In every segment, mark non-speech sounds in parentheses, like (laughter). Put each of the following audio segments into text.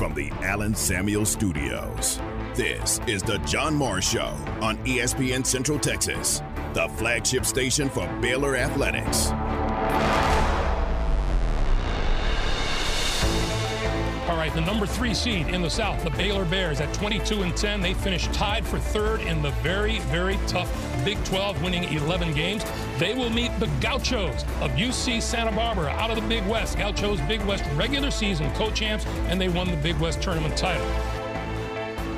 from the Allen Samuel Studios. This is the John Morris Show on ESPN Central Texas, the flagship station for Baylor Athletics. All right, the number three seed in the South, the Baylor Bears, at 22 and 10, they finished tied for third in the very, very tough Big 12, winning 11 games. They will meet the Gauchos of UC Santa Barbara out of the Big West. Gauchos Big West regular season co-champs, and they won the Big West tournament title.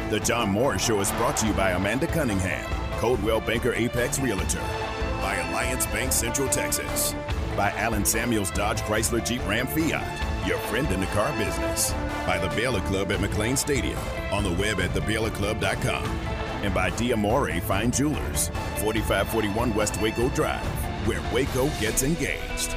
The John Moore Show is brought to you by Amanda Cunningham, Coldwell Banker Apex Realtor, by Alliance Bank Central Texas, by Allen Samuels Dodge Chrysler Jeep Ram Fiat, your friend in the car business, by the Baylor Club at McLane Stadium, on the web at thebaylorclub.com, and by Diamore Fine Jewelers, 4541 West Waco Drive, where Waco gets engaged.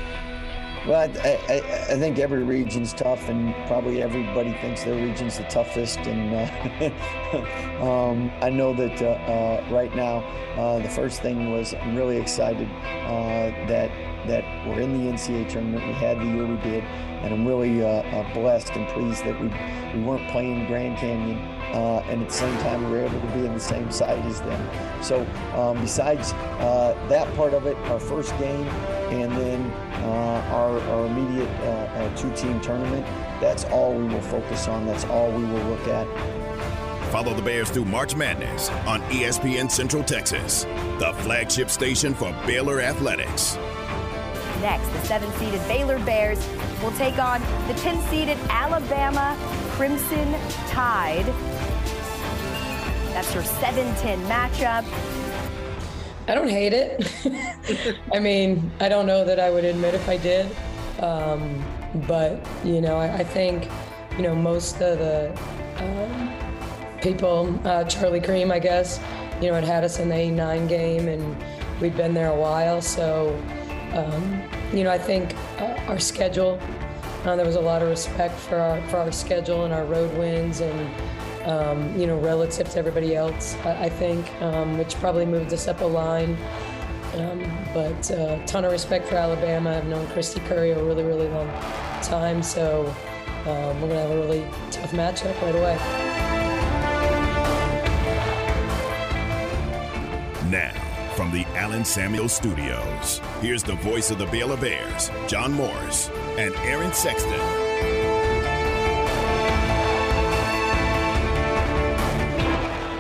Well, I, I, I, think every region's tough, and probably everybody thinks their region's the toughest. And uh, (laughs) um, I know that uh, uh, right now, uh, the first thing was I'm really excited uh, that that we're in the NCAA tournament. We had the year we did, and I'm really uh, blessed and pleased that we we weren't playing Grand Canyon uh, and at the same time we were able to be in the same site as them. So um, besides uh, that part of it, our first game and then uh, our, our, immediate uh, two-team tournament, that's all we will focus on. That's all we will look at. Follow the Bears through March Madness on ESPN Central Texas, the flagship station for Baylor Athletics. Next, the seven-seeded Baylor Bears will take on the 10-seeded Alabama Crimson Tide. That's your 7-10 matchup. I don't hate it. (laughs) I mean, I don't know that I would admit if I did. Um, but, you know, I, I, think, you know, most of the um, people, uh, Charlie Creme, I guess, you know, had had us in the A9 game and we'd been there a while. So, um, you know, I think uh, our schedule uh, there was a lot of respect for our for our schedule and our road wins, and um, you know, relative to everybody else, I, I think, um, which probably moved us up a line. Um, but a uh, ton of respect for Alabama. I've known Kristy Curry a really, really long time, so um, we're gonna have a really tough matchup right away. Now, from the Allen Samuel Studios, here's the voice of the Baylor Bears, John Morris and Aaron Sexton.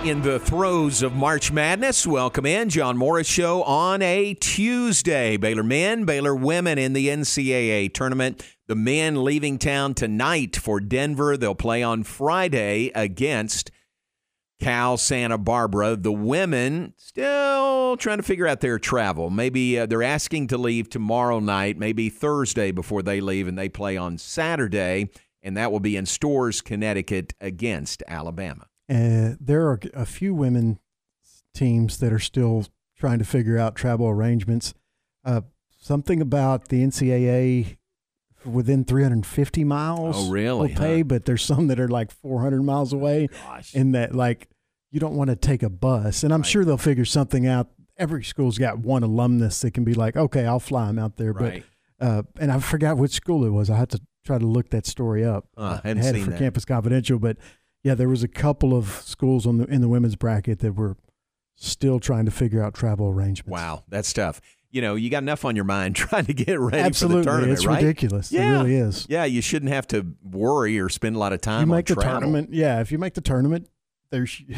In the throes of March Madness, welcome in John Morris Show on a Tuesday. Baylor men, Baylor women in the NCAA tournament. The men leaving town tonight for Denver. They'll play on Friday against Cal Santa Barbara. The women still trying to figure out their travel. Maybe uh, they're asking to leave tomorrow night, maybe Thursday before they leave, and they play on Saturday, and that will be in Storrs, Connecticut against Alabama. Uh, there are a few women teams that are still trying to figure out travel arrangements. Uh, something about the NCAA within 350 miles. Oh, really? Will pay, huh? but there's some that are like 400 miles away, Gosh. and that like you don't want to take a bus. And I'm right. sure they'll figure something out. Every school's got one alumnus that can be like, okay, I'll fly them out there. Right. But uh, and I forgot which school it was. I had to try to look that story up. Uh, I had it for that. Campus Confidential, but yeah, there was a couple of schools on the in the women's bracket that were still trying to figure out travel arrangements. Wow, that's tough you know, you got enough on your mind (laughs) trying to get ready Absolutely. for the tournament, it's right? ridiculous. Yeah. It really is. Yeah, you shouldn't have to worry or spend a lot of time. You make the travel. tournament. Yeah, if you make the tournament, there's. (laughs)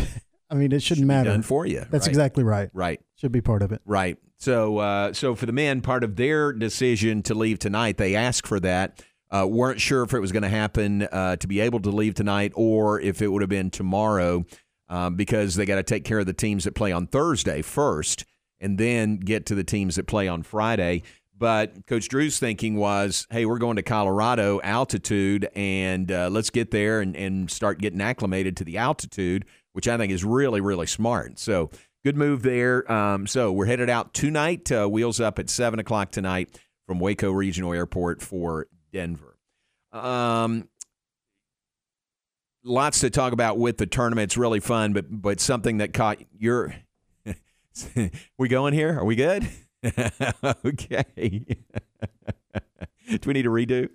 I mean, it shouldn't Should matter. done for you. That's right. exactly right. Right. Should be part of it. Right. So, uh, so for the men, part of their decision to leave tonight, they asked for that. Uh, weren't sure if it was going to happen uh, to be able to leave tonight or if it would have been tomorrow um, because they got to take care of the teams that play on Thursday first and then get to the teams that play on Friday. But Coach Drew's thinking was, hey, we're going to Colorado altitude, and uh, let's get there and, and start getting acclimated to the altitude, which I think is really, really smart. So good move there. Um, so we're headed out tonight, uh, wheels up at 7 o'clock tonight from Waco Regional Airport for Denver. Um, lots to talk about with the tournament. It's really fun, but but something that caught your (laughs) we going here? Are we good? (laughs) okay. (laughs) Do we need a redo?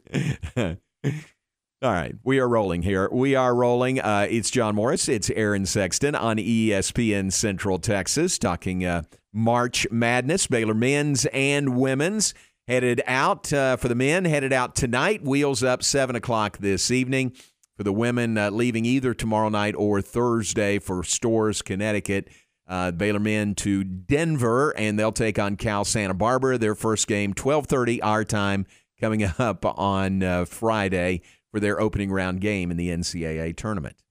All right, we are rolling here. We are rolling. Uh, it's John Morris. It's Aaron Sexton on ESPN Central Texas talking uh, March Madness, Baylor men's and women's. Headed out uh, for the men, headed out tonight. Wheels up, 7 o'clock this evening. For the women, uh, leaving either tomorrow night or Thursday for Storrs, Connecticut. Uh, Baylor men to Denver, and they'll take on Cal Santa Barbara. Their first game, 12:30 our time, coming (laughs) up on uh, Friday for their opening round game in the NCAA tournament.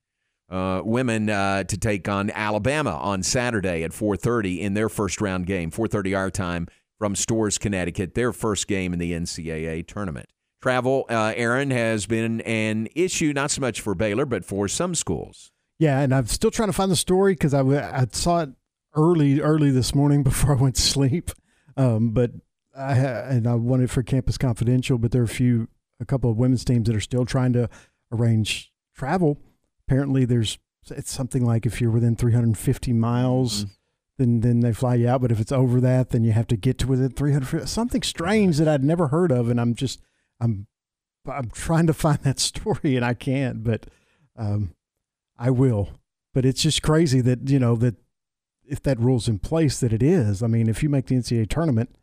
Uh, women uh, to take on Alabama on Saturday at 4:30 in their first round game, 4:30 our time from Storrs, Connecticut, their first game in the NCAA tournament. Travel, uh, Aaron, has been an issue not so much for Baylor, but for some schools. Yeah, and I'm still trying to find the story because I, I saw it early early this morning (laughs) before I went to sleep. Um, but I and I wanted for Campus Confidential, but there are a few a couple of women's teams that are still trying to arrange travel. Apparently, there's it's something like if you're within 350 miles, mm-hmm. then then they fly you out. But if it's over that, then you have to get to within 300. Something strange that I'd never heard of, and I'm just I'm I'm trying to find (laughs) that story and I can't, but um, I will. But it's just crazy that you know that if that rule's in place, that it is. I mean, if you make the NCAA tournament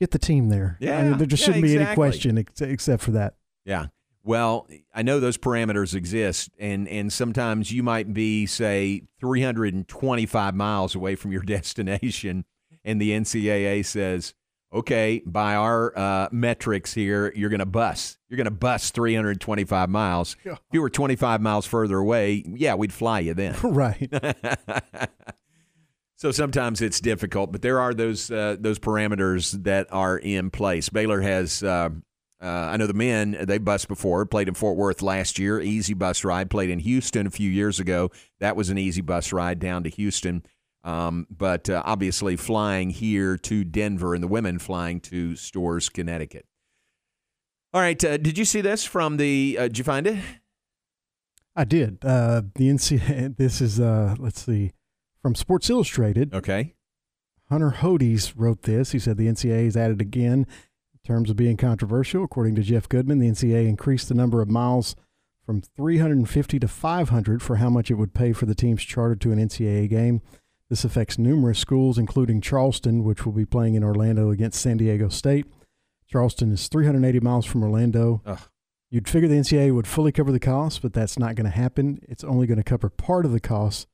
get the team there. Yeah, I mean, there just yeah, shouldn't exactly. be any question ex- except for that. Yeah. Well, I know those parameters exist, and and sometimes you might be say 325 miles away from your (laughs) destination, and the NCAA says, okay, by our uh, metrics here, you're going to bus. You're going to bus 325 miles. If you were 25 miles further away, yeah, we'd fly you then. (laughs) right. (laughs) So sometimes it's difficult, but there are those uh, those parameters that are in place. Baylor has, uh, uh, I know the men they bus before, played in Fort Worth last year, easy bus ride. Played in Houston a few years ago, that was an easy bus ride down to Houston. Um, but uh, obviously flying here to Denver, and the women flying to Storrs, Connecticut. All right, uh, did you see this from the? Uh, did you find it? I did. the NCAA. This is let's see from Sports Illustrated. Okay. Hunter Hodes wrote this. He said the NCAA is added again in terms of being controversial. According to Jeff Goodman, the NCAA increased the number of miles from 350 to 500 for how much it would pay for the teams chartered to an NCAA game. This affects numerous schools, including Charleston, which will be playing in Orlando against San Diego State. Charleston is 380 miles from Orlando. Ugh. You'd figure the NCAA would fully cover the cost, but that's not going to happen. It's only going to cover part of the cost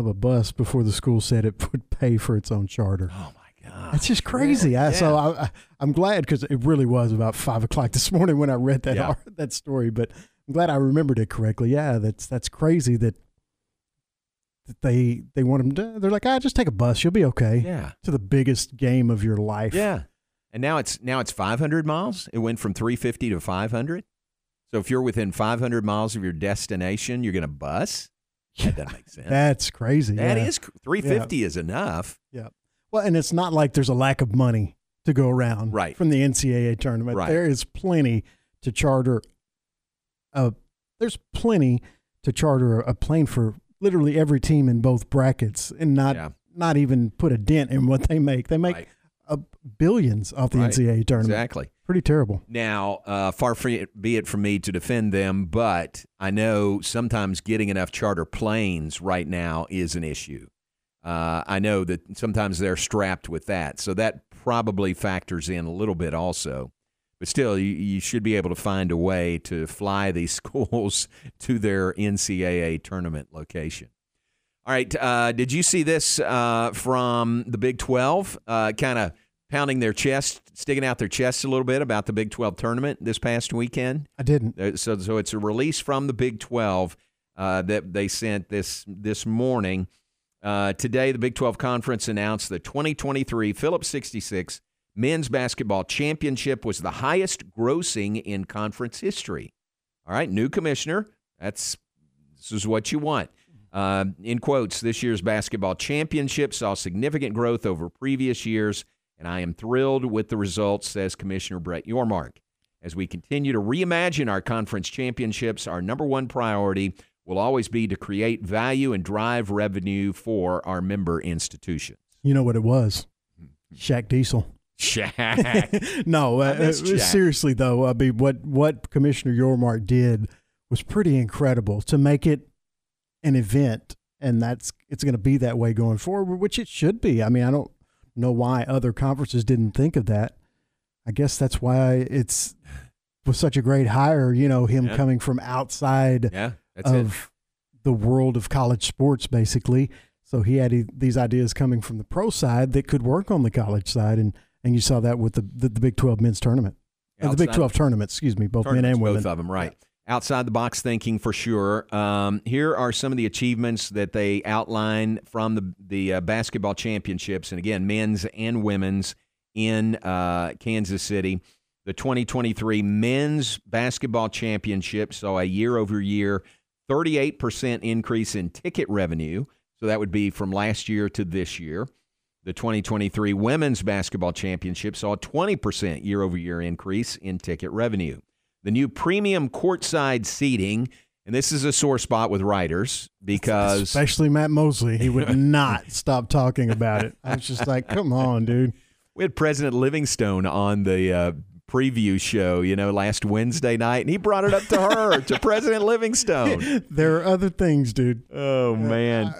of a bus before the school said it would pay for its own charter. Oh my God, that's just crazy. Yeah. I, so I, am glad because it really was about five o'clock this morning when I read that yeah. that story. But I'm glad I remembered it correctly. Yeah, that's that's crazy that that they they want them to. They're like, ah, just take a bus, you'll be okay. Yeah, to the biggest game of your life. Yeah, and now it's now it's 500 miles. It went from 350 to 500. So if you're within 500 miles of your destination, you're going to bus. That doesn't make sense. That's crazy. That yeah. is 350 yeah. is enough. Yeah. Well, and it's not like there's a lack of money to go around right. from the NCAA tournament. Right. There is plenty to charter a there's plenty to charter a plane for literally every team in both brackets and not yeah. not even put a dent in what they make. They make right. Uh, billions off the right. NCAA tournament. Exactly. Pretty terrible. Now, uh, far be it from me to defend them, but I know sometimes getting enough charter planes right now is an issue. Uh, I know that sometimes they're strapped with that, so that probably factors in a little bit also. But still, you, you should be able to find a way to fly these (laughs) schools to their NCAA tournament location. All right, uh, did you see this uh, from the Big 12? Uh, kind of pounding their chest, sticking out their chests a little bit about the Big 12 tournament this past weekend? I didn't. Uh, so, so it's a release from the Big 12 uh, that they sent this this morning. Uh, today, the Big 12 Conference announced the 2023 Phillips 66 Men's Basketball Championship was the highest grossing in conference history. All right, new commissioner. That's this is what you want. Uh, in quotes, this year's basketball championship saw significant growth over previous years and I am thrilled with the results, says Commissioner Brett Yormark. As we continue to reimagine our conference championships, our number one priority will always be to create value and drive revenue for our member institutions. You know what it was? Shaq Diesel. Shaq. (laughs) no, uh, uh, Shaq. seriously though, I mean, what what Commissioner Yormark did was pretty incredible to make it an event, and that's it's going to be that way going forward, which it should be. I mean, I don't know why other conferences didn't think of that. I guess that's why it's was such a great hire. You know, him Yeah. coming from outside yeah, that's it. of the world of college sports, basically. So he had these ideas coming from the pro side that could work on the college side, and and you saw that with the the, the Big Twelve men's tournament, Uh, the Big Twelve tournament. Excuse me, both men and women. Both of them, right. Outside the box thinking for sure. Um, here are some of the achievements that they outline from the the uh, basketball championships, and again, men's and women's in uh, Kansas City. The 2023 men's basketball championship saw a year over year 38% increase in ticket revenue. So that would be from last year to this year. The 2023 Women's Basketball Championship saw a 20% year over year increase in ticket revenue. The new premium courtside seating, and this is a sore spot with writers because Especially Matt Mosley, he would (laughs) not stop talking about it. I was just like, "Come on, dude." we had President Livingstone on the uh, preview show, you know, last Wednesday night, and he brought it up to her, to (laughs) President Livingstone. There are other things, dude. Oh man!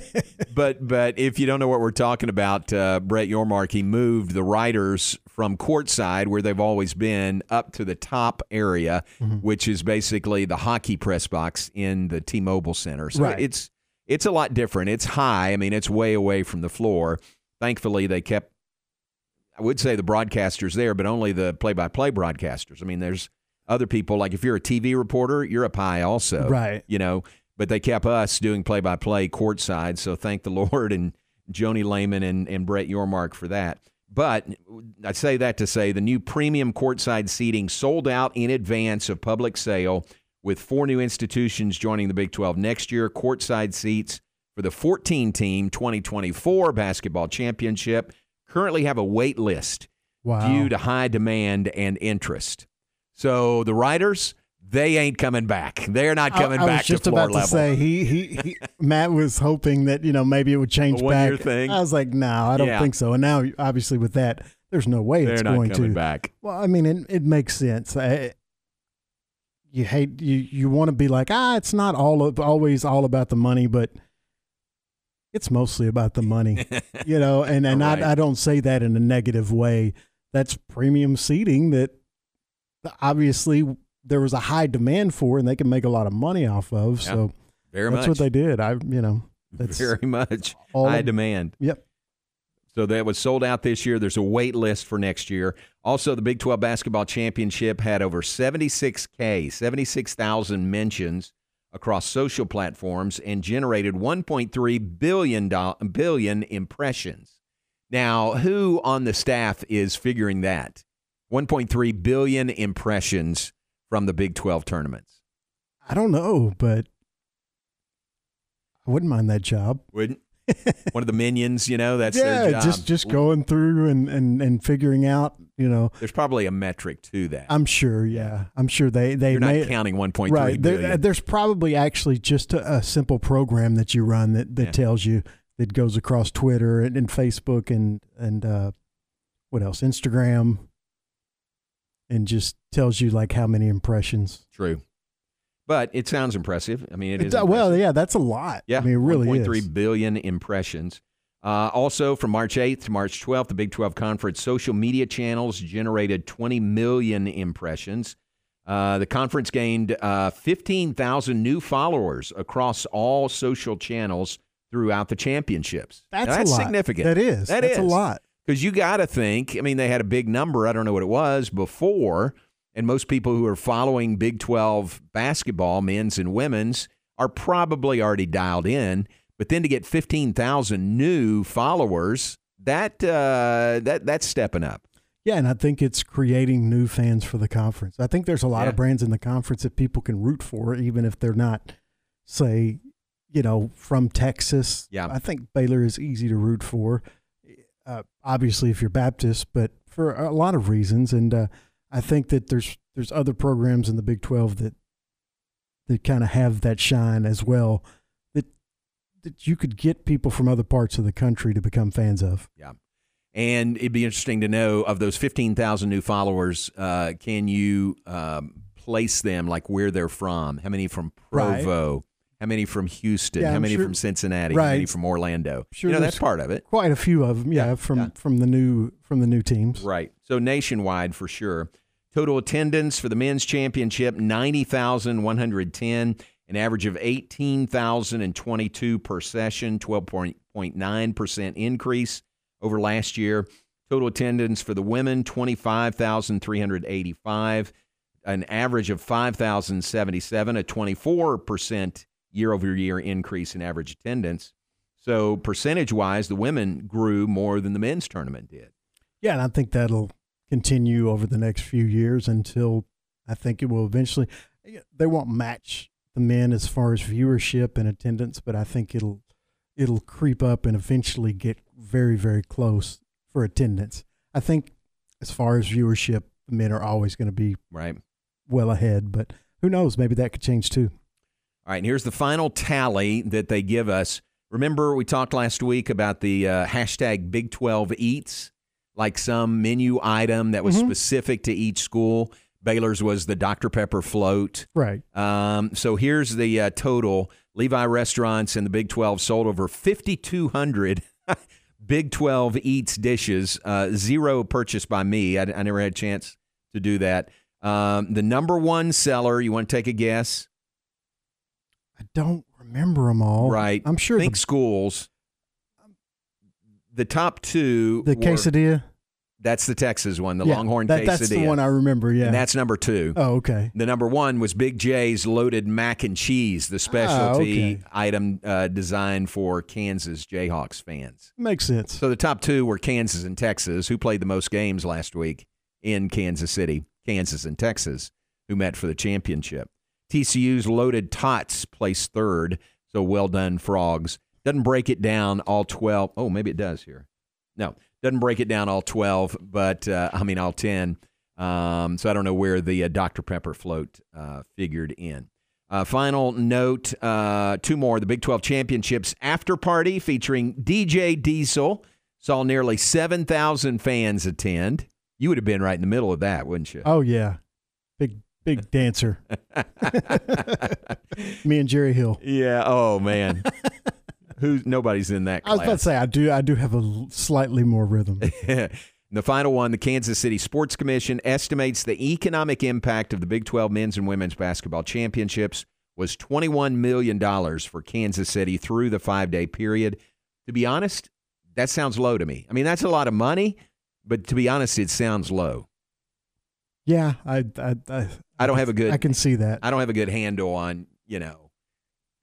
(laughs) but but if you don't know what we're talking about, uh, Brett Yormark he moved the writers from courtside where they've always been up to the top area, which is basically the hockey press box in the T-Mobile Center. So Right. it's it's a lot different. It's high. I mean, it's way away from the floor. Thankfully, they kept. I would say the broadcasters there, but only the play-by-play broadcasters. I mean, there's other people like if you're a TV reporter, you're up high also, Right. You know, but they kept us doing play-by-play courtside. So thank the (laughs) Lord and Joni Lehman and, and Brett Yormark for that. But I say that to say the new premium courtside seating sold out in advance of public sale, with four new institutions joining the Big 12 next year. Courtside seats for the 14 team 2024 basketball championship currently have a wait list Wow. due to high demand and interest. So the writers, they ain't coming back. They're not coming I, I back was just about level. to say he, he he Matt was hoping that you know maybe it would change one-year back. thing? I was like, no, I don't Yeah. think so. And now, obviously, with that, there's no way They're it's not going coming to. back. Well, I mean, it, it makes sense. I, you hate you you want to be like ah, it's not all of, always all about the money, but it's mostly about the money, (laughs) you know. And and Right. I I don't say that in a negative way. That's premium seating that obviously there was a high demand for, and they can make a lot of money off of. Yeah, So Very that's much. what they did. I you know that's Very much all high of- demand. Yep. So that was sold out this year. There's a wait list for next year. Also, the Big 12 Basketball Championship had over 76K, 76,000 mentions across social platforms and generated 1.3 billion, impressions. Now, who on the staff is figuring that? 1.3 billion impressions from the Big 12 tournaments. I don't know, but I wouldn't mind that job. Wouldn't? (laughs) One of the minions, you know, that's yeah, just just going through and, and, and figuring out, you know. There's probably a metric to that. I'm sure, yeah, I'm sure they they You're not may, counting 1.3 right. There, there's probably actually just a, a simple program that you run that, that Yeah. tells you that goes across Twitter and, and Facebook and and uh, what else, Instagram, and just tells you like how many impressions. True. But it sounds impressive. I mean, it is. It- well, yeah, that's a lot. Yeah, I mean, it really 1.3 is. billion impressions. Uh, also, from March 8th to March 12th, the Big 12 Conference social media channels generated 20 million impressions. Uh, the conference gained uh, 15,000 new followers across all social channels throughout the championships. That's, Now, that's a lot. significant. That is. That that's a lot. Because you got to think, I mean, they had a big number. I don't know what it was before. And most people who are following Big 12 basketball, men's and women's, are probably already dialed in. But then to get 15,000 new followers, that uh, that that's stepping up. Yeah, and I think it's creating new fans for the conference. I think there's a lot Yeah. of brands in the conference that people can root for, even if they're not, say, you know, from Texas. Yeah. I think Baylor is easy to root for. Uh, obviously, if you're Baptist, but for a lot of reasons, and uh, I think that there's there's other programs in the Big Twelve that that kind of have that shine as well. That that you could get people from other parts of the country to become fans of. Yeah. And it'd be interesting to know of those 15,000 new followers, uh, can you um, place them like where they're from? How many from Provo? Right. How many from Houston? Yeah, How many sure. from Cincinnati? Right. How many from Orlando? Sure you know, that's part of it. Quite a few of them, yeah, Yeah, from yeah. from the new from the new teams. Right. So nationwide for sure. Total attendance for the men's championship 90,110, an average of 18,022 per session, 12.9% increase over last year. Total attendance for the women 25,385, an average of 5,077, a 24% year over year increase in average attendance. So percentage wise, the women grew more than the men's tournament did. Yeah, and I think that'll continue over the next few years until I think it will eventually. They won't match the men as far as viewership and attendance, but I think it'll it'll creep up and eventually get very very close for attendance. I think as far as viewership, the men are always going to be Right. well ahead, but who knows? Maybe that could change too. All right, and here's the final tally that they give us. Remember, we talked last week about the uh, hashtag Big 12 Eats, like some menu item that was Mhm. specific to each school. Baylor's was the Dr. Pepper float. Right. Um, so here's the uh, total. Levy restaurants in the Big 12 sold over 5,200 (laughs) Big 12 Eats dishes. Uh, zero purchased by me. I, I never had a chance to do that. Um, the number one seller, you want to take a guess? I don't remember them all. Right. I'm sure Think the, schools. The top two. the were- quesadilla. That's the Texas one, the yeah, Longhorn that, quesadilla. That's the one I remember. Yeah. And that's number two. oh, okay. The number one was Big J's loaded mac and cheese, the specialty okay. item uh, designed for Kansas Jayhawks fans. Makes sense. So the top two were Kansas and Texas, who played the most games last week in Kansas City. Kansas and Texas, who met for the championship. TCU's loaded tots placed third. So well done, Frogs. Doesn't break it down all 12. Oh, maybe it does here. No, doesn't break it down all 12, but uh, I mean all 10. Um, so I don't know where the uh, Dr. Pepper float uh, figured in. Uh, final note uh, two more. The Big 12 Championships after party featuring DJ Diesel saw nearly 7,000 fans attend. You would have been right in the middle of that, wouldn't you? Oh yeah, big big (laughs) dancer. (laughs) Me and Jerry Hill. yeah. Oh, man. (laughs) Who? Nobody's in that I was class. about to say I do I do have a slightly more rhythm. (laughs) the final one, the Kansas City Sports Commission estimates the economic impact of the Big 12 men's and women's basketball championships was $21 million for Kansas City through the five day period. To be honest, that sounds low to me. I mean, that's a lot of money, but to be honest, it sounds low. Yeah, I I I, I don't have a good I can see that. I don't have a good handle on, you know,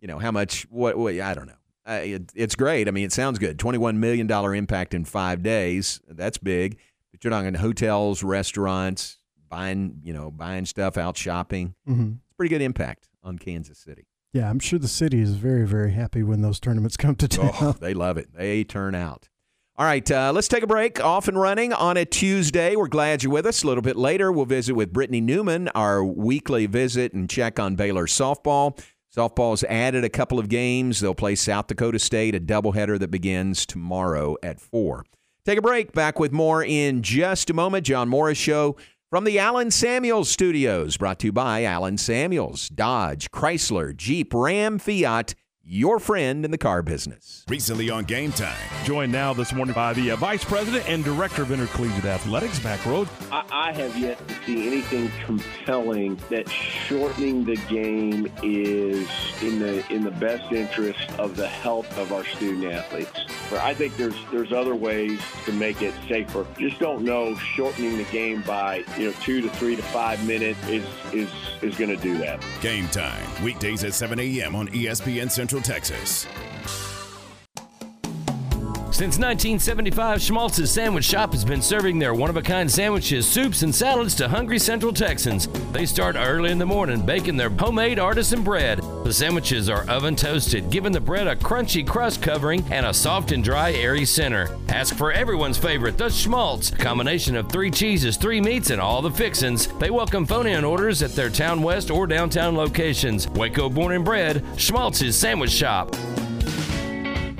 you know how much what, what I don't know. Uh, it, it's great. I mean, it sounds good. Twenty-one million dollar impact in five days. That's big. But you're talking hotels, restaurants, buying, you know, buying stuff out, shopping. hmm It's pretty good impact on Kansas City. Yeah, I'm sure the city is very very happy when those tournaments come to town. Oh, they love it. They turn out. All right, uh, let's take a break. Off and running on a Tuesday. We're glad you're with us. A little bit later, we'll visit with Britni Newman, our weekly visit and check on Baylor softball. Softball's added a couple of games. They'll play South Dakota State, a doubleheader that begins tomorrow at 4. Take a break. Back with more in just a moment. John Morris Show from the Allen Samuels Studios, brought to you by Allen Samuels, Dodge, Chrysler, Jeep, Ram, Fiat, your friend in the car business. Recently on Game Time. Joined now this morning by the uh, Vice President and Director of Intercollegiate Athletics, Mack Rhoades. I, I have yet to see anything compelling that shortening the game is in the in the best interest of the health of our student athletes. But I think there's there's other ways to make it safer. Just don't know shortening the game by you know two to three to five minutes is is is going to do that. Game Time. Weekdays at 7 a.m. on ESPN Central Texas. Since 1975, Schmaltz's Sandwich Shop has been serving their one of a kind sandwiches, soups, and salads to hungry Central Texans. They start early in the morning baking their homemade artisan bread. The sandwiches are oven toasted, giving the bread a crunchy crust covering and a soft and dry, airy center. Ask for everyone's favorite, the Schmaltz, combination of three cheeses, three meats, and all the fixins. They welcome phone in orders at their Town West or downtown locations. Waco born and bred, Schmaltz's Sandwich Shop.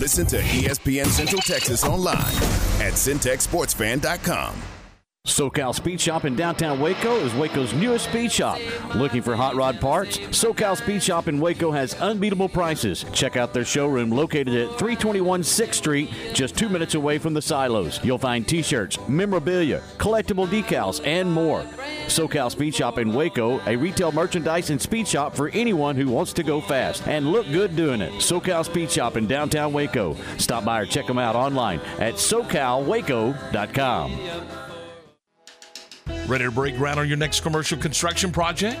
Listen to ESPN Central Texas online at centexsportsfan.com. SoCal Speed Shop in downtown Waco is Waco's newest speed shop. Looking for hot rod parts? SoCal Speed Shop in Waco has unbeatable prices. Check out their showroom located at 321 6th Street, just two minutes away from the silos. You'll find t shirts, memorabilia, collectible decals, and more. SoCal Speed Shop in Waco, a retail merchandise and speed shop for anyone who wants to go fast and look good doing it. SoCal Speed Shop in downtown Waco. Stop by or check them out online at socalwaco.com. Ready to break ground on your next commercial construction project?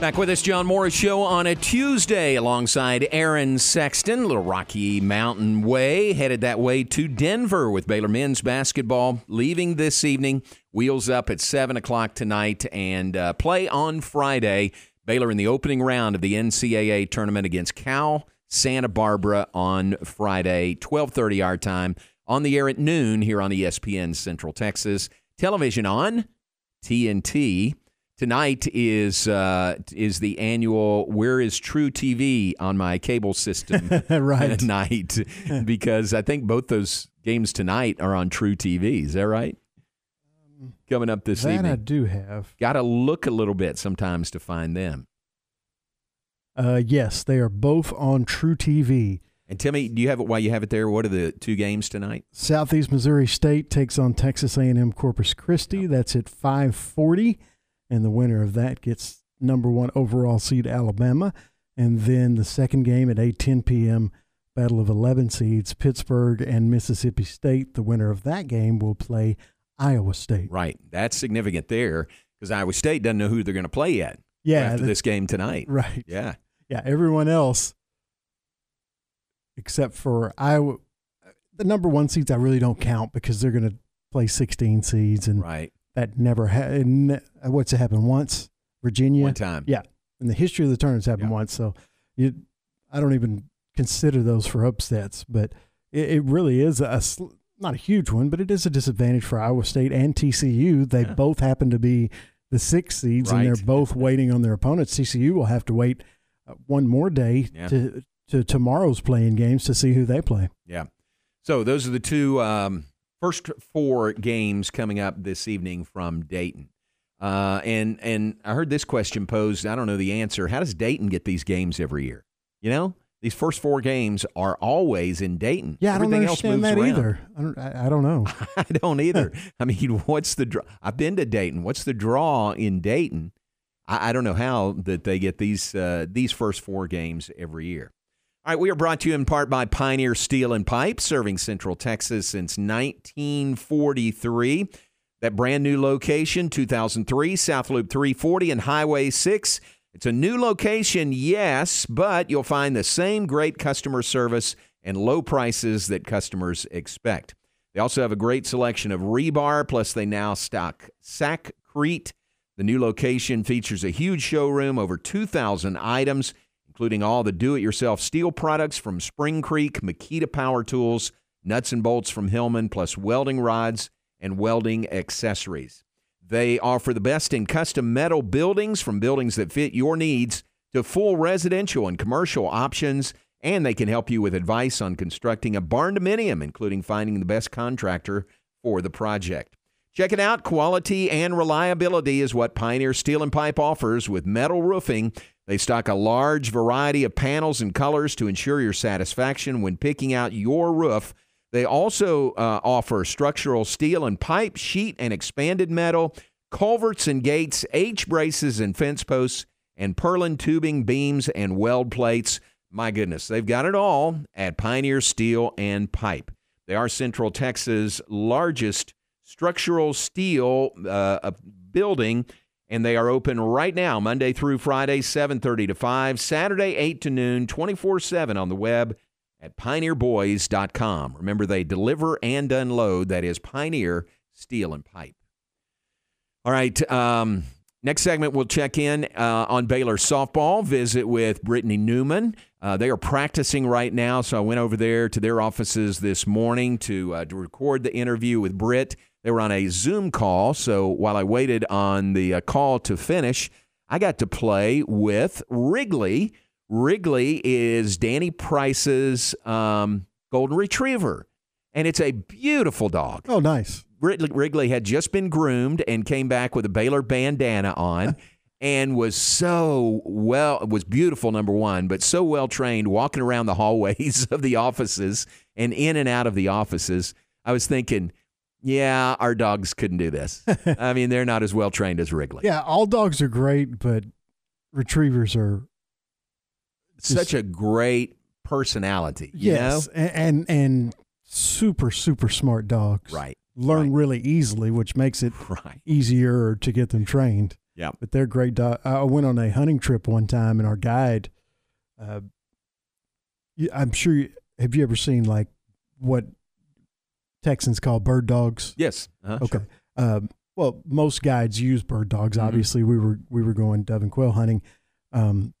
Back with us, John Morris Show on a Tuesday alongside Aaron Sexton, Little Rocky Mountain Way, headed that way to Denver with Baylor men's basketball, leaving this evening. Wheels up at 7 o'clock tonight and uh, play on Friday. Baylor in the opening round of the NCAA tournament against Cal Santa Barbara on Friday, 12:30 our time, on the air at noon here on ESPN Central Texas. Television on TNT. Tonight is uh, is the annual Where is truTV on my cable system (laughs) Right. (laughs) night because I think both those games tonight are on truTV. Is that right? Coming up this that evening. I do have. Got to look a little bit sometimes to find them. Uh, yes, they are both on truTV. And tell me, do you have it while you have it there? What are the two games tonight? Southeast Missouri State takes on Texas A&M Corpus Christi. That's at 5:40, and the winner of that gets number one overall seed Alabama. And then the second game at 8:10 p.m. Battle of 11 seeds Pittsburgh and Mississippi State. The winner of that game will play Iowa State. Right. That's significant there because Iowa State doesn't know who they're going to play yet. Yeah, After this game tonight. Right. Yeah. Yeah, everyone else except for Iowa the number 1 seeds I really don't count because they're going to play 16 seeds and Right. That never had what's it happened once Virginia One time. yeah in the history of the tournament's happened once so you I don't even consider those for upsets but it, it really is a not a huge one but it is a disadvantage for Iowa State and TCU they Yeah. both happen to be the six seeds and they're both waiting on their opponents TCU will have to wait uh, one more day Yeah. to to tomorrow's playing games to see who they play Yeah. So those are the two um, first four games coming up this evening from Dayton. Uh, and and I heard this question posed. I don't know the answer. How does Dayton get these games every year? You know, these first four games are always in Dayton. Yeah, Everything I don't else understand moves that around. either. I don't, I, I don't know. (laughs) I don't either. I mean, what's the draw? I've been to Dayton. What's the draw in Dayton? I, I don't know how that they get these uh, these first four games every year. All right, we are brought to you in part by Pioneer Steel and Pipe, serving Central Texas since 1943. That brand new location, 2003, South Loop 340 and Highway 6. It's a new location, yes, but you'll find the same great customer service and low prices that customers expect. They also have a great selection of rebar, plus they now stock Sakrete. The new location features a huge showroom, over 2,000 items, including all the do-it-yourself steel products from Spring Creek, Makita Power Tools, nuts and bolts from Hillman, plus welding rods and welding accessories. They offer the best in custom metal buildings, from buildings that fit your needs to full residential and commercial options. And they can help you with advice on constructing a barndominium, including finding the best contractor for the project. Check it out. Quality and reliability is what Pioneer Steel and Pipe offers with metal roofing. They stock a large variety of panels and colors to ensure your satisfaction when picking out your roof. They also uh, offer structural steel and pipe, sheet and expanded metal, culverts and gates, H braces and fence posts, and purlin tubing, beams, and weld plates. My goodness, they've got it all at Pioneer Steel and Pipe. They are Central Texas' largest structural steel uh, building, and they are open right now, Monday through Friday, 7:30 to 5, Saturday 8 to noon, 24/7 on the web at pioneerboys.com. Remember, they deliver and unload. That is Pioneer Steel and Pipe. All right. Um, next segment, we'll check in uh, on Baylor softball, visit with Britni Newman. Uh, they are practicing right now, so I went over there to their offices this morning to, uh, to record the interview with Britt. They were on a Zoom call, so while I waited on the uh, call to finish, I got to play with Wrigley. Wrigley is Danny Price's um, golden retriever, and it's a beautiful dog. Oh, nice. Wrigley had just been groomed and came back with a Baylor bandana on. (laughs) and was so well was beautiful number one but so well trained walking around the hallways (laughs) of the offices and in and out of the offices i was thinking yeah our dogs couldn't do this (laughs) i mean they're not as well trained as wrigley Yeah, all dogs are great, but retrievers are such a great personality you yes, know and, and and super super smart dogs. Right. Learn really easily, which makes it (laughs) right. easier to get them trained. Yeah. But they're great dogs. I went on a hunting trip one time, and our guide. Uh, I'm sure. You, have you ever seen like what Texans call bird dogs? yes uh-huh, Okay. sure. Um, well, most guides use bird dogs. Mhm. Obviously, we were we were going dove and quail hunting. Um,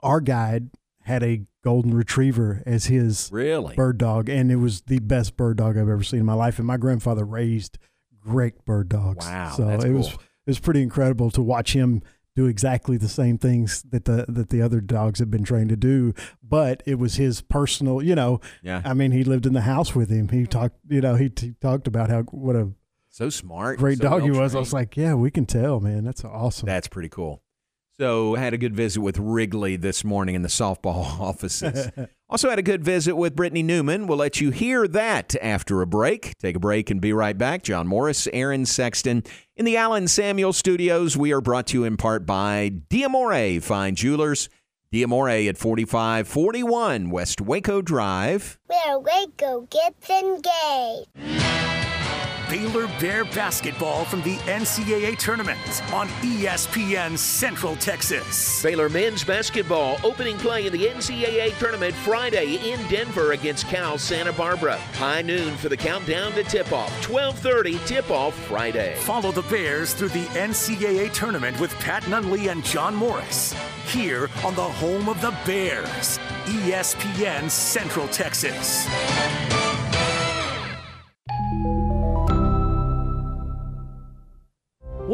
our guide had a golden retriever as his Really? bird dog, and it was the best bird dog I've ever seen in my life. And my grandfather raised great bird dogs. Wow, So it was it was pretty incredible to watch him do exactly the same things that the that the other dogs have been trained to do. But it was his personal, you know. Yeah. I mean, he lived in the house with him. He talked, you know, he, he talked about how what a so smart great so dog he well was. I was like, yeah, we can tell, man. That's awesome. That's pretty cool. So had a good visit with Wrigley this morning in the softball (laughs) offices. (laughs) also had a good visit with Britni Newman. We'll let you hear that after a break. Take a break and be right back. John Morris, Aaron Sexton in the Allen Samuel Studios. We are brought to you in part by Diamore Fine Jewelers. Diamore at 4541 West Waco Drive. Where Waco gets engaged. Baylor Bear basketball from the NCAA tournament on ESPN Central Texas. Baylor men's basketball opening play in the NCAA tournament Friday in Denver against Cal Santa Barbara. High noon for the countdown to tip-off. 12:30 tip-off Friday. Follow the Bears through the NCAA tournament with Pat Nunley and John Morris here on the home of the Bears, ESPN Central Texas.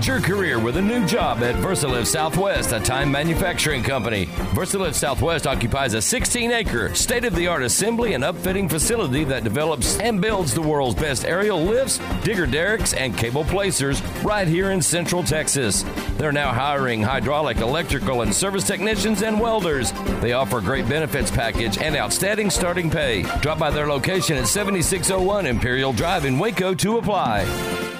Elevate your career with a new job at VersaLift Southwest, a time manufacturing company. VersaLift Southwest occupies a 16 acre, state of the art assembly and upfitting facility that develops and builds the world's best aerial lifts, digger derricks, and cable placers right here in Central Texas. They're now hiring hydraulic, electrical, and service technicians and welders. They offer a great benefits package and outstanding starting pay. Drop by their location at 7601 Imperial Drive in Waco to apply.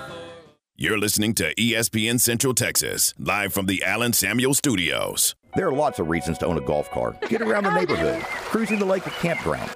You're listening to ESPN Central Texas, live from the Allen Samuels Studios. There are lots of reasons to own a golf cart. Get around the neighborhood, cruising the lake or campground.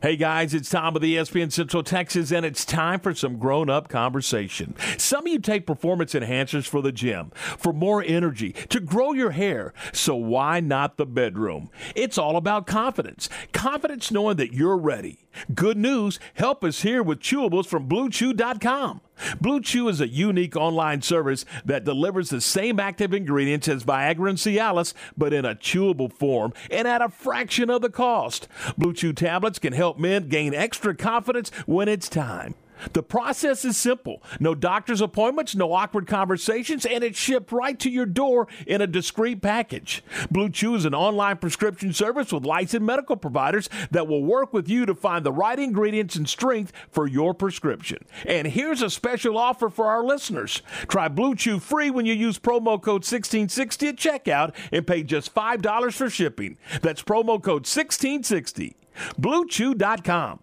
Hey guys, it's Tom with ESPN Central Texas, and it's time for some grown up conversation. Some of you take performance enhancers for the gym, for more energy, to grow your hair. So why not the bedroom? It's all about confidence. Confidence knowing that you're ready. Good news, help us here with chewables from BlueChew.com. Blue Chew is a unique online service that delivers the same active ingredients as Viagra and Cialis, but in a chewable form and at a fraction of the cost. Blue Chew tablets can help men gain extra confidence when it's time. The process is simple no doctor's appointments, no awkward conversations, and it's shipped right to your door in a discreet package. Blue Chew is an online prescription service with licensed medical providers that will work with you to find the right ingredients and strength for your prescription. And here's a special offer for our listeners try Blue Chew free when you use promo code 1660 at checkout and pay just $5 for shipping. That's promo code 1660. BlueChew.com.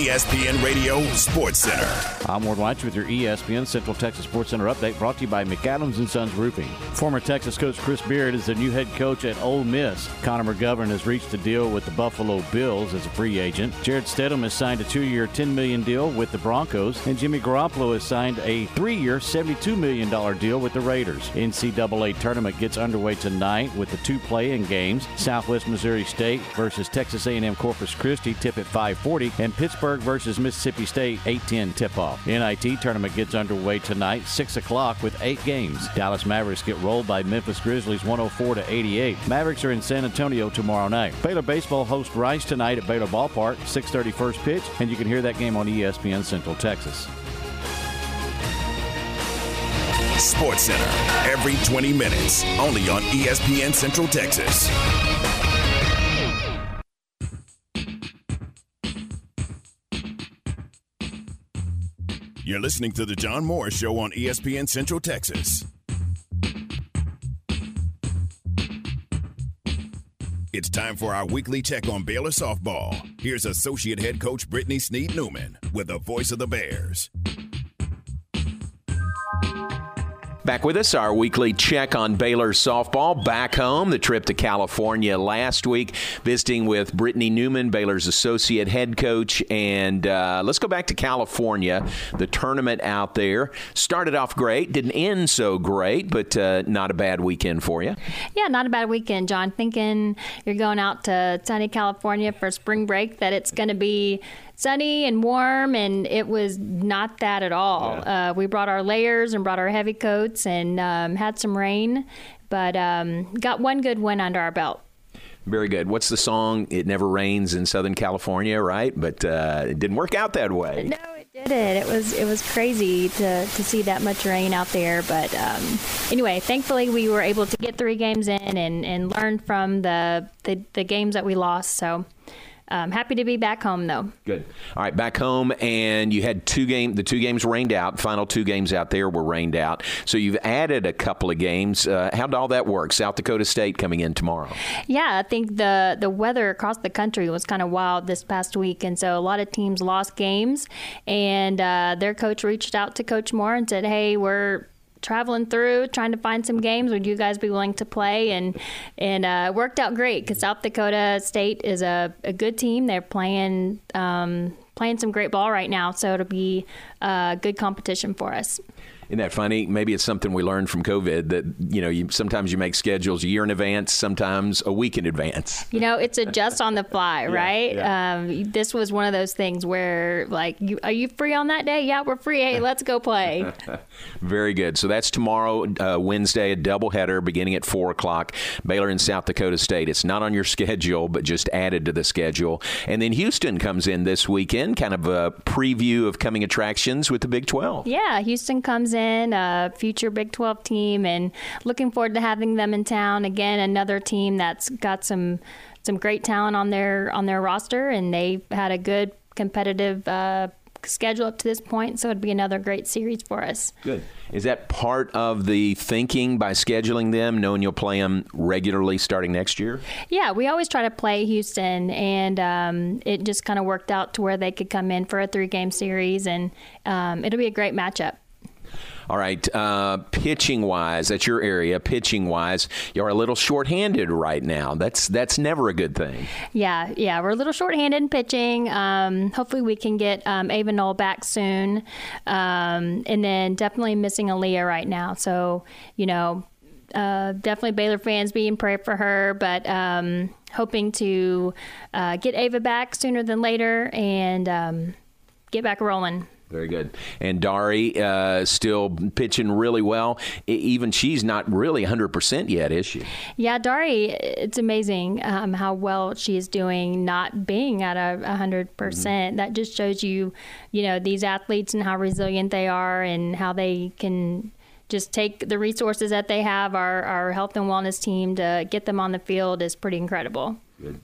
ESPN Radio Sports Center. I'm Ward White with your ESPN Central Texas Sports Center update brought to you by McAdams and Sons Roofing. Former Texas coach Chris Beard is the new head coach at Ole Miss. Connor McGovern has reached a deal with the Buffalo Bills as a free agent. Jarrett Stidham has signed a two-year, 10 million deal with the Broncos, and Jimmy Garoppolo has signed a three-year, $72 million deal with the Raiders. NCAA tournament gets underway tonight with the two play-in games: Southwest Missouri State versus Texas A&M Corpus Christi, tip at 5:40, and Pittsburgh versus Mississippi State, 8:10 tip-off. NIT tournament gets underway tonight, 6 o'clock with eight games. Dallas Mavericks get rolled by Memphis Grizzlies 104 to 88. Mavericks are in San Antonio tomorrow night. Baylor baseball hosts Rice tonight at Baylor Ballpark, 6:30 first pitch, and you can hear that game on ESPN Central Texas. Sports Center, every 20 minutes, only on ESPN Central Texas. You're listening to The John Moore Show on ESPN Central Texas. It's time for our weekly check on Baylor softball. Here's Associate Head Coach Britni Sneed Newman with the voice of the Bears. Back with us, our weekly check on Baylor softball. Back home, the trip to California last week, visiting with Britni Newman, Baylor's associate head coach. And uh, let's go back to California. The tournament out there started off great, didn't end so great, but uh, not a bad weekend for you. Yeah, not a bad weekend, John. Thinking you're going out to sunny California for spring break, that it's going to be sunny and warm, and it was not that at all. Uh, we brought our layers and brought our heavy coats and um, had some rain, but um, got one good win under our belt. Very good. What's the song? It never rains in Southern California, right? But uh, it didn't work out that way. No, it did it. It was it was crazy to, to see that much rain out there. But um, anyway, thankfully we were able to get three games in and, and learn from the, the, the games that we lost. So um, happy to be back home though. Good. All right, back home, and you had two game. The two games rained out. Final two games out there were rained out. So you've added a couple of games. Uh, how did all that work? South Dakota State coming in tomorrow. Yeah, I think the the weather across the country was kind of wild this past week, and so a lot of teams lost games. And uh, their coach reached out to Coach Moore and said, "Hey, we're traveling through trying to find some games would you guys be willing to play? And and uh, worked out great because south dakota state is a, a good team. They're playing um, playing some great ball right now so it'll be a good competition for us isn't that funny? Maybe it's something we learned from COVID that you know, you sometimes you make schedules a year in advance, sometimes a week in advance. You know, it's adjust on the fly, (laughs) right? Yeah. Um, this was one of those things where, like, you, are you free on that day? Yeah, we're free. Hey, let's go play. (laughs) Very good. So that's tomorrow, uh, Wednesday, a doubleheader beginning at four o'clock. Baylor and South Dakota State. It's not on your schedule, but just added to the schedule. And then Houston comes in this weekend, kind of a preview of coming attractions with the Big Twelve. Yeah, Houston comes in a future Big 12 team, and looking forward to having them in town. Again, another team that's got some some great talent on their on their roster, and they've had a good competitive uh, schedule up to this point. So it'd be another great series for us. Good. Is that part of the thinking by scheduling them, knowing you'll play them regularly starting next year? Yeah, we always try to play Houston, and um, it just kind of worked out to where they could come in for a three game series, and um, it'll be a great matchup. All right, uh, pitching wise, that's your area. Pitching wise, you're a little short-handed right now. That's that's never a good thing. Yeah, yeah, we're a little short-handed in pitching. Um, hopefully, we can get um, Ava Knoll back soon, um, and then definitely missing Aaliyah right now. So you know, uh, definitely Baylor fans being prayer for her, but um, hoping to uh, get Ava back sooner than later and um, get back rolling. Very good. And Dari uh, still pitching really well. Even she's not really 100% yet, is she? Yeah, Dari, it's amazing um, how well she is doing, not being at a 100%. percent mm hmm That just shows you, you know, these athletes and how resilient they are and how they can just take the resources that they have, our, our health and wellness team, to get them on the field is pretty incredible. Good.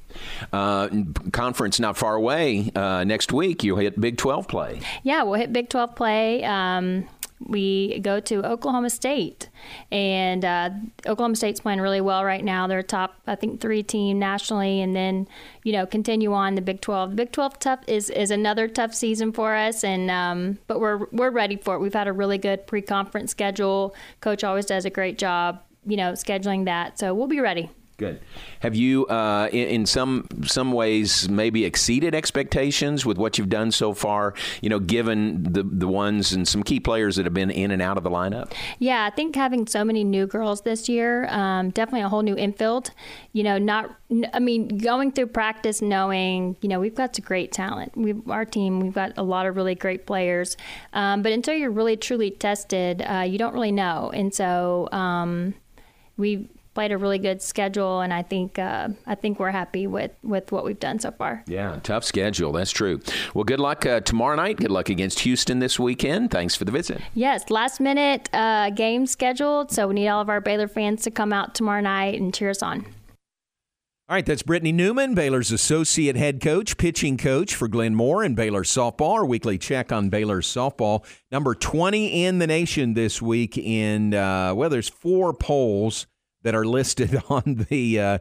Uh, conference not far away. Uh, next week, you'll hit Big 12 play. Yeah, we'll hit Big 12 play. Um, we go to Oklahoma State, and uh, Oklahoma State's playing really well right now. They're a top, I think, three team nationally, and then you know continue on the Big 12. The Big 12 tough is is another tough season for us, and um, but we're we're ready for it. We've had a really good pre-conference schedule. Coach always does a great job, you know, scheduling that, so we'll be ready. Good. Have you, uh, in, in, some some ways, maybe exceeded expectations with what you've done so far? You know, given the the ones and some key players that have been in and out of the lineup. Yeah, I think having so many new girls this year, um, definitely a whole new infield. You know, not. I mean, going through practice, knowing you know we've got some great talent. We our team, we've got a lot of really great players. Um, but until you're really truly tested, uh, you don't really know. And so. Um, we played a really good schedule, and I think uh, I think we're happy with with what we've done so far. Yeah, tough schedule. That's true. Well, good luck uh, tomorrow night. Good luck against Houston this weekend. Thanks for the visit. Yes, last minute uh, game scheduled, so we need all of our Baylor fans to come out tomorrow night and cheer us on. All right, that's Britni Newman, Baylor's associate head coach, pitching coach for Glenn Moore and Baylor softball. Our weekly check on Baylor softball, number twenty in the nation this week. In uh, well, there's four polls that are listed (laughs) on the uh,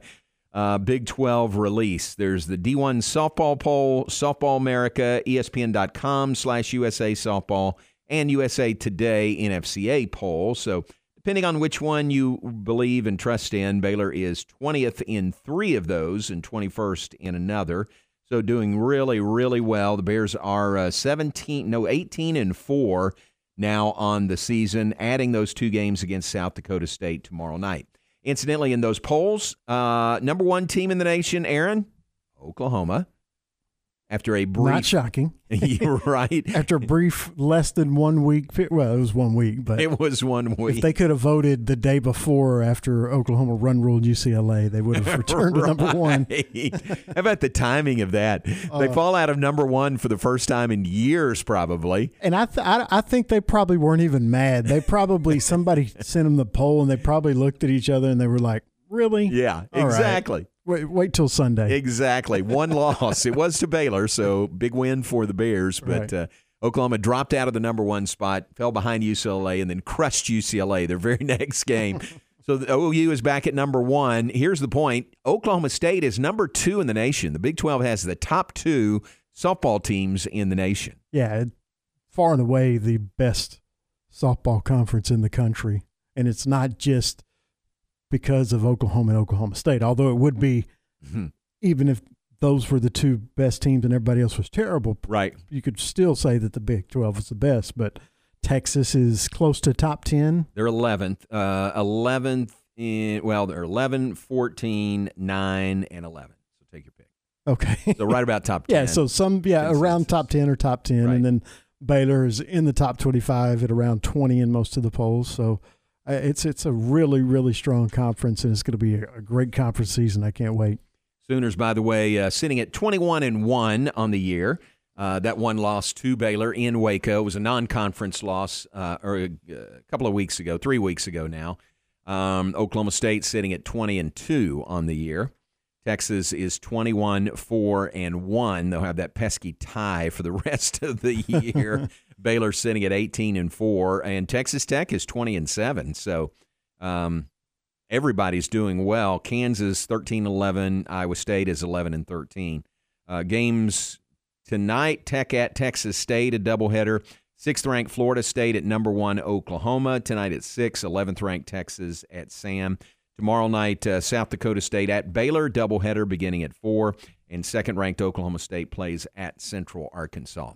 uh, Big 12 release. There's the D1 softball poll, Softball America, ESPN.com slash USA softball, and USA Today NFCA poll. So depending on which one you believe and trust in, Baylor is 20th in three of those and 21st in another. So doing really, really well. The Bears are uh, 17, no, 18 and four now on the season, adding those two games against South Dakota State tomorrow night. Incidentally, in those polls, uh, number one team in the nation, Aaron, Oklahoma. After a brief. Not shocking. (laughs) Right. (laughs) After a brief less than one week, well, it was one week, but It was one week. if they could have voted the day before after Oklahoma run ruled UCLA, they would have (laughs) returned to number one. How about the timing of that? they Uh, fall out of number one for the first time in years, probably. And I, th- I, I think they probably weren't even mad. They probably somebody sent them the poll, and they probably looked at each other and they were like, "Really? Yeah, All right. Wait, wait till Sunday." Exactly. One loss. It was to Baylor, so big win for the Bears. But Right. uh, Oklahoma dropped out of the number one spot, fell behind UCLA, and then crushed UCLA their very (laughs) next game. so the OU is back at number one. Here's the point Oklahoma State is number two in the nation. The Big 12 has the top two softball teams in the nation. Yeah, far and away the best softball conference in the country, and it's not just because of Oklahoma and Oklahoma State. Although it would be, Mhm. even if those were the two best teams and everybody else was terrible. Right. You could still say that the Big Twelve was the best, but Texas is close to top ten. They're 11th. Uh, 11th in, well, they're 11, 14, 9, and 11. So take your pick. Okay. So right about top (laughs) 10. Yeah, so some yeah around top ten or top ten, Right. and then Baylor is in the top twenty-five at around twenty in most of the polls. So uh, it's it's a really really strong conference, and it's going to be a, great conference season. I can't wait. Sooners, by the way, uh, sitting at 21 and 1 on the year. Uh, that one loss to Baylor in Waco was a non conference loss uh, or a, a couple of weeks ago, three weeks ago now. Um, Oklahoma State sitting at 20 and 2 on the year. Texas is 21, 4, and 1. They'll have that pesky tie for the (laughs) rest of the year. (laughs) Baylor sitting at 18 and 4, and Texas Tech is 20 and 7. So um, everybody's doing well. Kansas 13 11, Iowa State is 11 and 13. Uh, games tonight Tech at Texas State, a doubleheader. Sixth ranked Florida State at number one Oklahoma. Tonight at 6, 11th ranked Texas at Sam. Tomorrow night, uh, South Dakota State at Baylor, doubleheader beginning at 4. And second ranked Oklahoma State plays at Central Arkansas.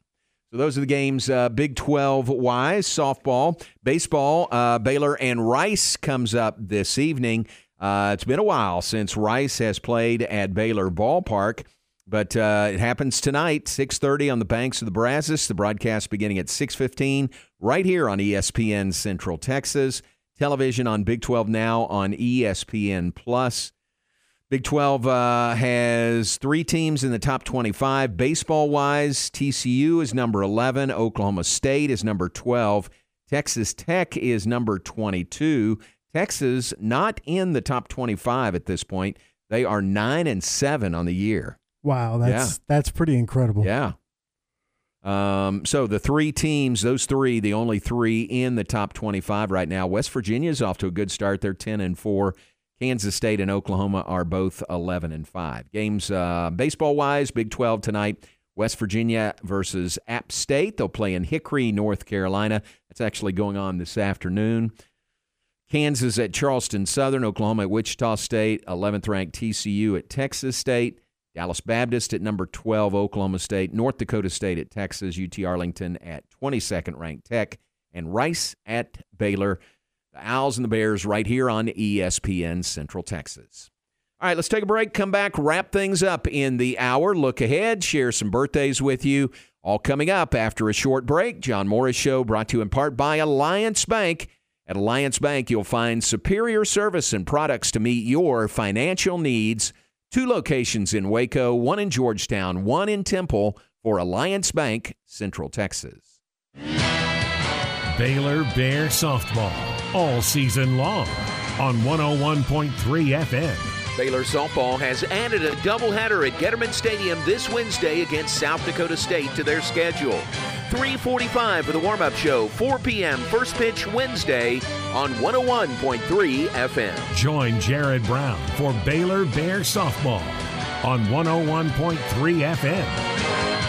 So those are the games. Uh, Big 12 wise, softball, baseball. Uh, Baylor and Rice comes up this evening. Uh, it's been a while since Rice has played at Baylor Ballpark, but uh, it happens tonight, 6:30 on the banks of the Brazos. The broadcast beginning at 6:15 right here on ESPN Central Texas. Television on Big 12 now on ESPN Plus. Big 12 uh, has three teams in the top 25. Baseball wise, TCU is number 11. Oklahoma State is number 12. Texas Tech is number 22. Texas not in the top 25 at this point. They are 9 and 7 on the year. Wow, that's that's pretty incredible. Yeah. Um, so the three teams, those three, the only three in the top 25 right now. West Virginia is off to a good start. They're 10 and 4. Kansas State and Oklahoma are both 11 and 5. Games uh, baseball wise, Big 12 tonight. West Virginia versus App State. They'll play in Hickory, North Carolina. That's actually going on this afternoon. Kansas at Charleston Southern, Oklahoma at Wichita State, 11th ranked TCU at Texas State, Dallas Baptist at number 12, Oklahoma State, North Dakota State at Texas, UT Arlington at 22nd ranked Tech, and Rice at Baylor. The Owls and the Bears right here on ESPN Central Texas. All right, let's take a break, come back, wrap things up in the hour, look ahead, share some birthdays with you. All coming up after a short break. John Morris Show brought to you in part by Alliance Bank. At Alliance Bank, you'll find superior service and products to meet your financial needs. Two locations in Waco, one in Georgetown, one in Temple for Alliance Bank, Central Texas. Baylor Bear softball all season long on 101.3 FM. Baylor softball has added a doubleheader at Getterman Stadium this Wednesday against South Dakota State to their schedule. 3:45 for the warm-up show, 4 p.m. first pitch Wednesday on 101.3 FM. Join Jared Brown for Baylor Bear softball on 101.3 FM.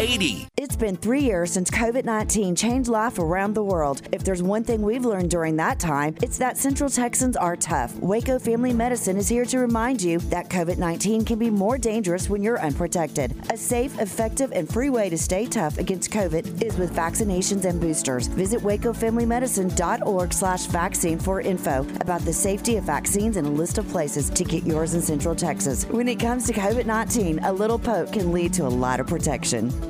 8080. It's been three years since COVID 19 changed life around the world. If there's one thing we've learned during that time, it's that Central Texans are tough. Waco Family Medicine is here to remind you that COVID 19 can be more dangerous when you're unprotected. A safe, effective, and free way to stay tough against COVID is with vaccinations and boosters. Visit wacofamilymedicine.org slash vaccine for info about the safety of vaccines and a list of places to get yours in Central Texas. When it comes to COVID 19, a little poke can lead to a lot of protection.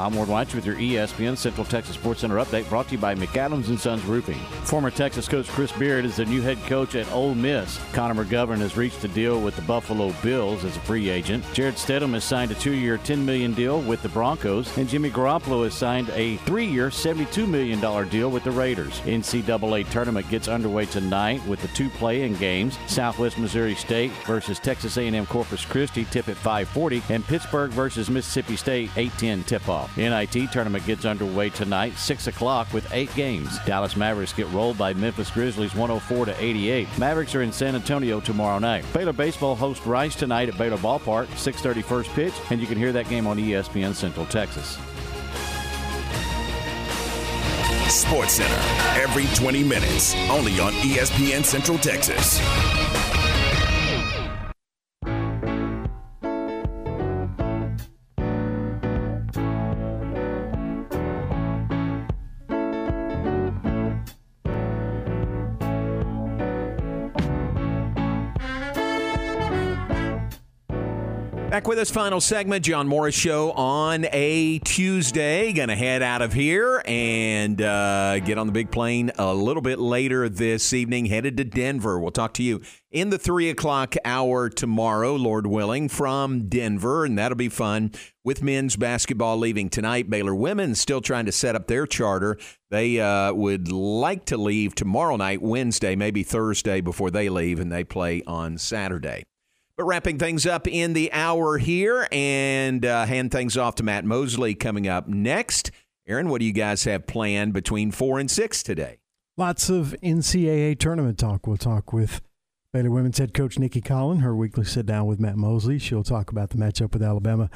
I'm Ward Weitz with your ESPN Central Texas Sports Center update brought to you by McAdams and Sons Roofing. Former Texas coach Chris Beard is the new head coach at Ole Miss. Connor McGovern has reached a deal with the Buffalo Bills as a free agent. Jarrett Stidham has signed a two-year, 10 million deal with the Broncos, and Jimmy Garoppolo has signed a three-year, $72 million deal with the Raiders. NCAA tournament gets underway tonight with the two play-in games: Southwest Missouri State versus Texas A&M Corpus Christi, tip at 5:40, and Pittsburgh versus Mississippi State, 8:10 tip-off. NIT tournament gets underway tonight, 6 o'clock with eight games. Dallas Mavericks get rolled by Memphis Grizzlies 104 to 88. Mavericks are in San Antonio tomorrow night. Baylor baseball hosts Rice tonight at Baylor Ballpark, 6:30 first pitch, and you can hear that game on ESPN Central Texas. Sports Center every 20 minutes, only on ESPN Central Texas. Back with us, final segment, John Morris Show on a Tuesday. Going to head out of here and uh, get on the big plane a little bit later this evening, headed to Denver. We'll talk to you in the three o'clock hour tomorrow, Lord willing, from Denver, and that'll be fun. With men's basketball leaving tonight, Baylor women still trying to set up their charter. They uh, would like to leave tomorrow night, Wednesday, maybe Thursday before they leave, and they play on Saturday. But wrapping things up in the hour here and uh, hand things off to Matt Mosley coming up next. Aaron, what do you guys have planned between four and six today? Lots of NCAA tournament talk. We'll talk with Baylor women's head coach Nicki Collen, her weekly sit down with Matt Mosley. She'll talk about the matchup with Alabama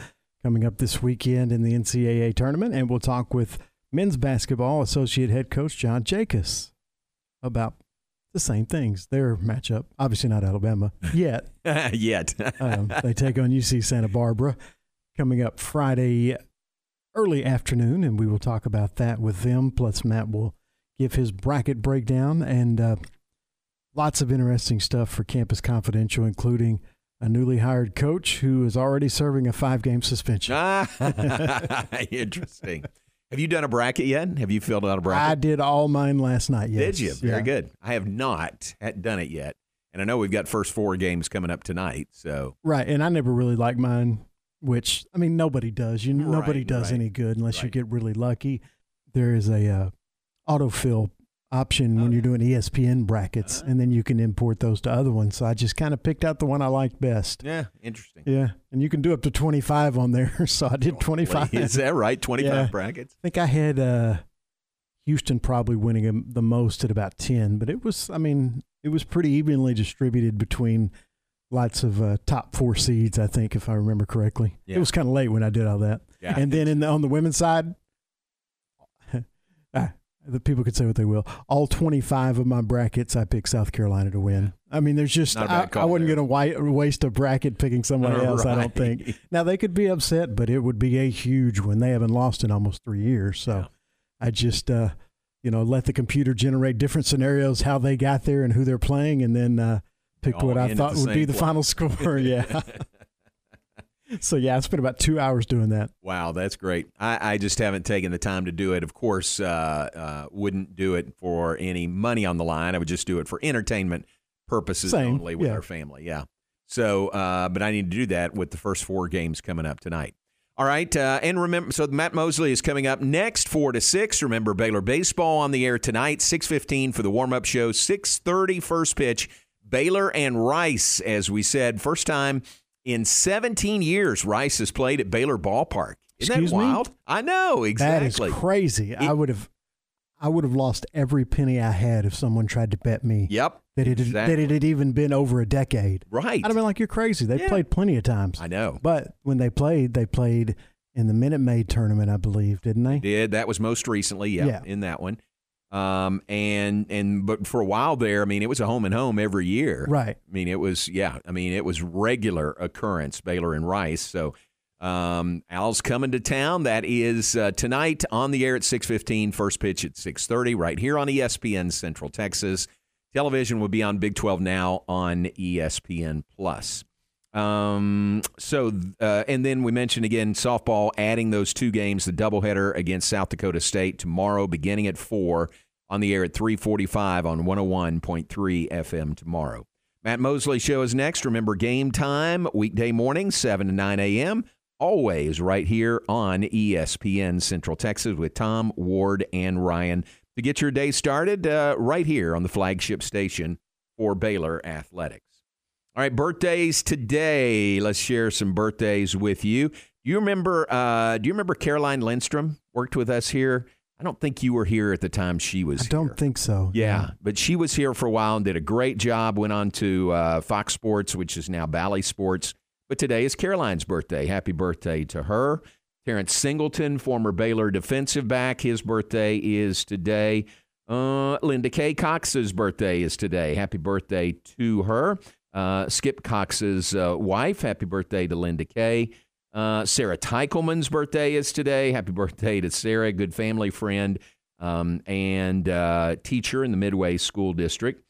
coming up this weekend in the NCAA tournament. And we'll talk with men's basketball associate head coach John Jakus about the same things. Their matchup, obviously not Alabama yet. (laughs) yet. um, they (laughs) take on UC Santa Barbara coming up Friday early afternoon, and we will talk about that with them. Plus, Matt will give his bracket breakdown and uh, lots of interesting stuff for Campus Confidential, including a newly hired coach who is already serving a five game suspension. ah, (laughs) Interesting. Have you done a bracket yet? Have you filled out a bracket? I did all mine last night. Yes. Did you? Very Yeah. good. I have not done it yet. And I know we've got first four games coming up tonight. So Right, and I never really like mine, which I mean nobody does. You nobody does right, any good unless you get really lucky. There is a uh, autofill option when you're doing ESPN brackets, and then you can import those to other ones. So I just kind of picked out the one I liked best. yeah, interesting. Yeah, and you can do up to 25 on there. (laughs) So I did (laughs) 25. Is that right? (laughs) 25 Yeah. brackets? I think I had uh, Houston probably winning the most at about 10, but it was, I mean, it was pretty evenly distributed between lots of uh, top four seeds, I think, if I remember correctly. Yeah. It was kind of late when I did all that. Yeah. And then in the, on the women's side, the people could say what they will. All 25 of my brackets, I picked South Carolina to win. I mean, there's just, Not a bad I, I wasn't going to waste a bracket picking someone (laughs) else, I don't think. Now, they could be upset, but it would be a huge one. They haven't lost in almost three years. So I just, uh, you know, let the computer generate different scenarios, how they got there and who they're playing, and then uh, picked all what I thought would be same the final score. (laughs) yeah. (laughs) so, yeah, I spent about two hours doing that. Wow, that's great. I, I just haven't taken the time to do it. Of course, uh, uh, wouldn't do it for any money on the line. I would just do it for entertainment purposes Same, only with yeah. our family. Yeah. So, uh, but I need to do that with the first four games coming up tonight. All right, uh, and remember, so Matt Mosley is coming up next, four to six. Remember, Baylor baseball on the air tonight, six fifteen for the warm up show, six thirty first pitch. Baylor and Rice, as we said, first time in seventeen years, Rice has played at Baylor Ballpark. Isn't Excuse that me? wild? I know exactly. That is crazy. I would have, I would have lost every penny I had if someone tried to bet me. Yep. That it had, exactly. that it had even been over a decade. Right. I'd have been like, "You're crazy." They Yeah. played plenty of times. I know. But when they played, they played in the Minute Maid tournament, I believe, didn't they? Did that was most recently, yeah, Yeah. in that one. Um, and and but for a while there, I mean, it was a home and home every year. Right. I mean, it was yeah. I mean, it was regular occurrence. Baylor and Rice. So um, Al's coming to town. That is uh, tonight on the air at six fifteen. First pitch at six thirty. Right here on ESPN Central Texas. Television will be on Big Twelve now on ESPN Plus. Um, so, uh, and then we mentioned again softball adding those two games, the doubleheader against South Dakota State tomorrow, beginning at four on the air at 345 on 101.3 FM tomorrow. Matt Mosley show is next. Remember game time, weekday morning, 7 to 9 a.m., always right here on ESPN Central Texas with Tom, Ward, and Ryan to get your day started uh, right here on the flagship station for Baylor Athletics. All right, birthdays today. Let's share some birthdays with you. You remember? Uh, do you remember Caroline Lindstrom worked with us here? I don't think you were here at the time she was. I don't think so. Yeah, but she was here for a while and did a great job. Went on to uh, Fox Sports, which is now Bally Sports. But today is Caroline's birthday. Happy birthday to her. Terrence Singleton, former Baylor defensive back, his birthday is today. Uh, Linda K. Cox's birthday is today. Happy birthday to her. Uh, Skip Cox's uh, wife. Happy birthday to Linda Kay. Uh, Sarah Teichelman's birthday is today. Happy birthday to Sarah, good family friend um, and uh, teacher in the Midway School District.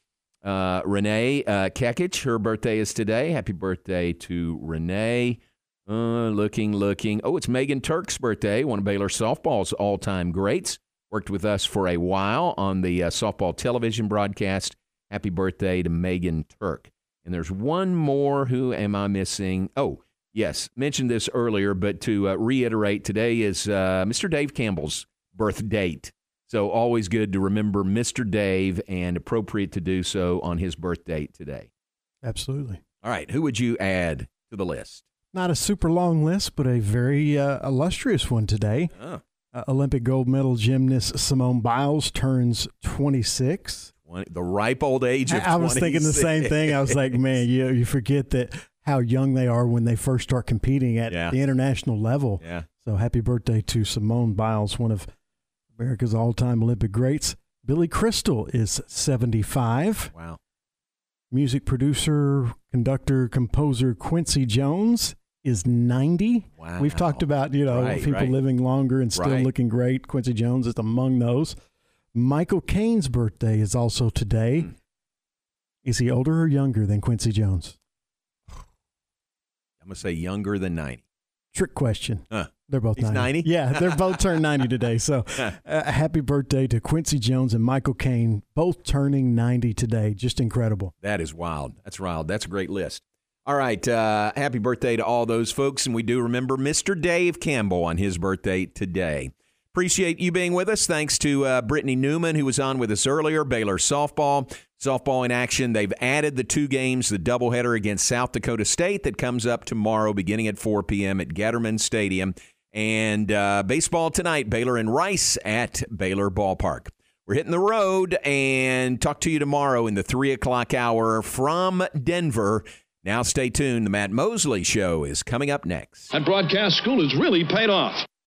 Uh, Renee uh, Kekich, her birthday is today. Happy birthday to Renee. Uh, looking, looking. Oh, it's Megan Turk's birthday, one of Baylor softball's all time greats. Worked with us for a while on the uh, softball television broadcast. Happy birthday to Megan Turk. And there's one more. Who am I missing? Oh, yes. Mentioned this earlier, but to uh, reiterate, today is uh, Mr. Dave Campbell's birth date. So always good to remember Mr. Dave and appropriate to do so on his birth date today. Absolutely. All right, who would you add to the list? Not a super long list, but a very uh, illustrious one today. Oh. Uh, Olympic gold medal gymnast Simone Biles turns 26. The ripe old age of I, I was thinking the same thing. I was like, man, you you forget that how young they are when they first start competing at Yeah. the international level. Yeah. So happy birthday to Simone Biles, one of America's all-time Olympic greats. Billy Crystal is 75. Wow. Music producer, conductor, composer Quincy Jones is 90. Wow. We've talked about, you know, Right, people right. living longer and still Right. looking great. Quincy Jones is among those. Michael Caine's birthday is also today. Hmm. Is he older or younger than Quincy Jones? I'm going to say younger than 90. Trick question. Huh. They're both He's 90? Yeah, they're both turned 90 today. So (laughs) uh, happy birthday to Quincy Jones and Michael Caine, both turning 90 today. Just incredible. That is wild. That's wild. That's a great list. All right. Uh, happy birthday to all those folks. And we do remember Mr. Dave Campbell on his birthday today. Appreciate you being with us. Thanks to uh, Britni Newman, who was on with us earlier. Baylor softball. Softball in action. They've added the two games, the doubleheader against South Dakota State that comes up tomorrow beginning at 4 p.m. at Getterman Stadium. And uh, baseball tonight, Baylor and Rice at Baylor Ballpark. We're hitting the road and talk to you tomorrow in the 3 o'clock hour from Denver. Now stay tuned. The Matt Mosley Show is coming up next. That broadcast school has really paid off.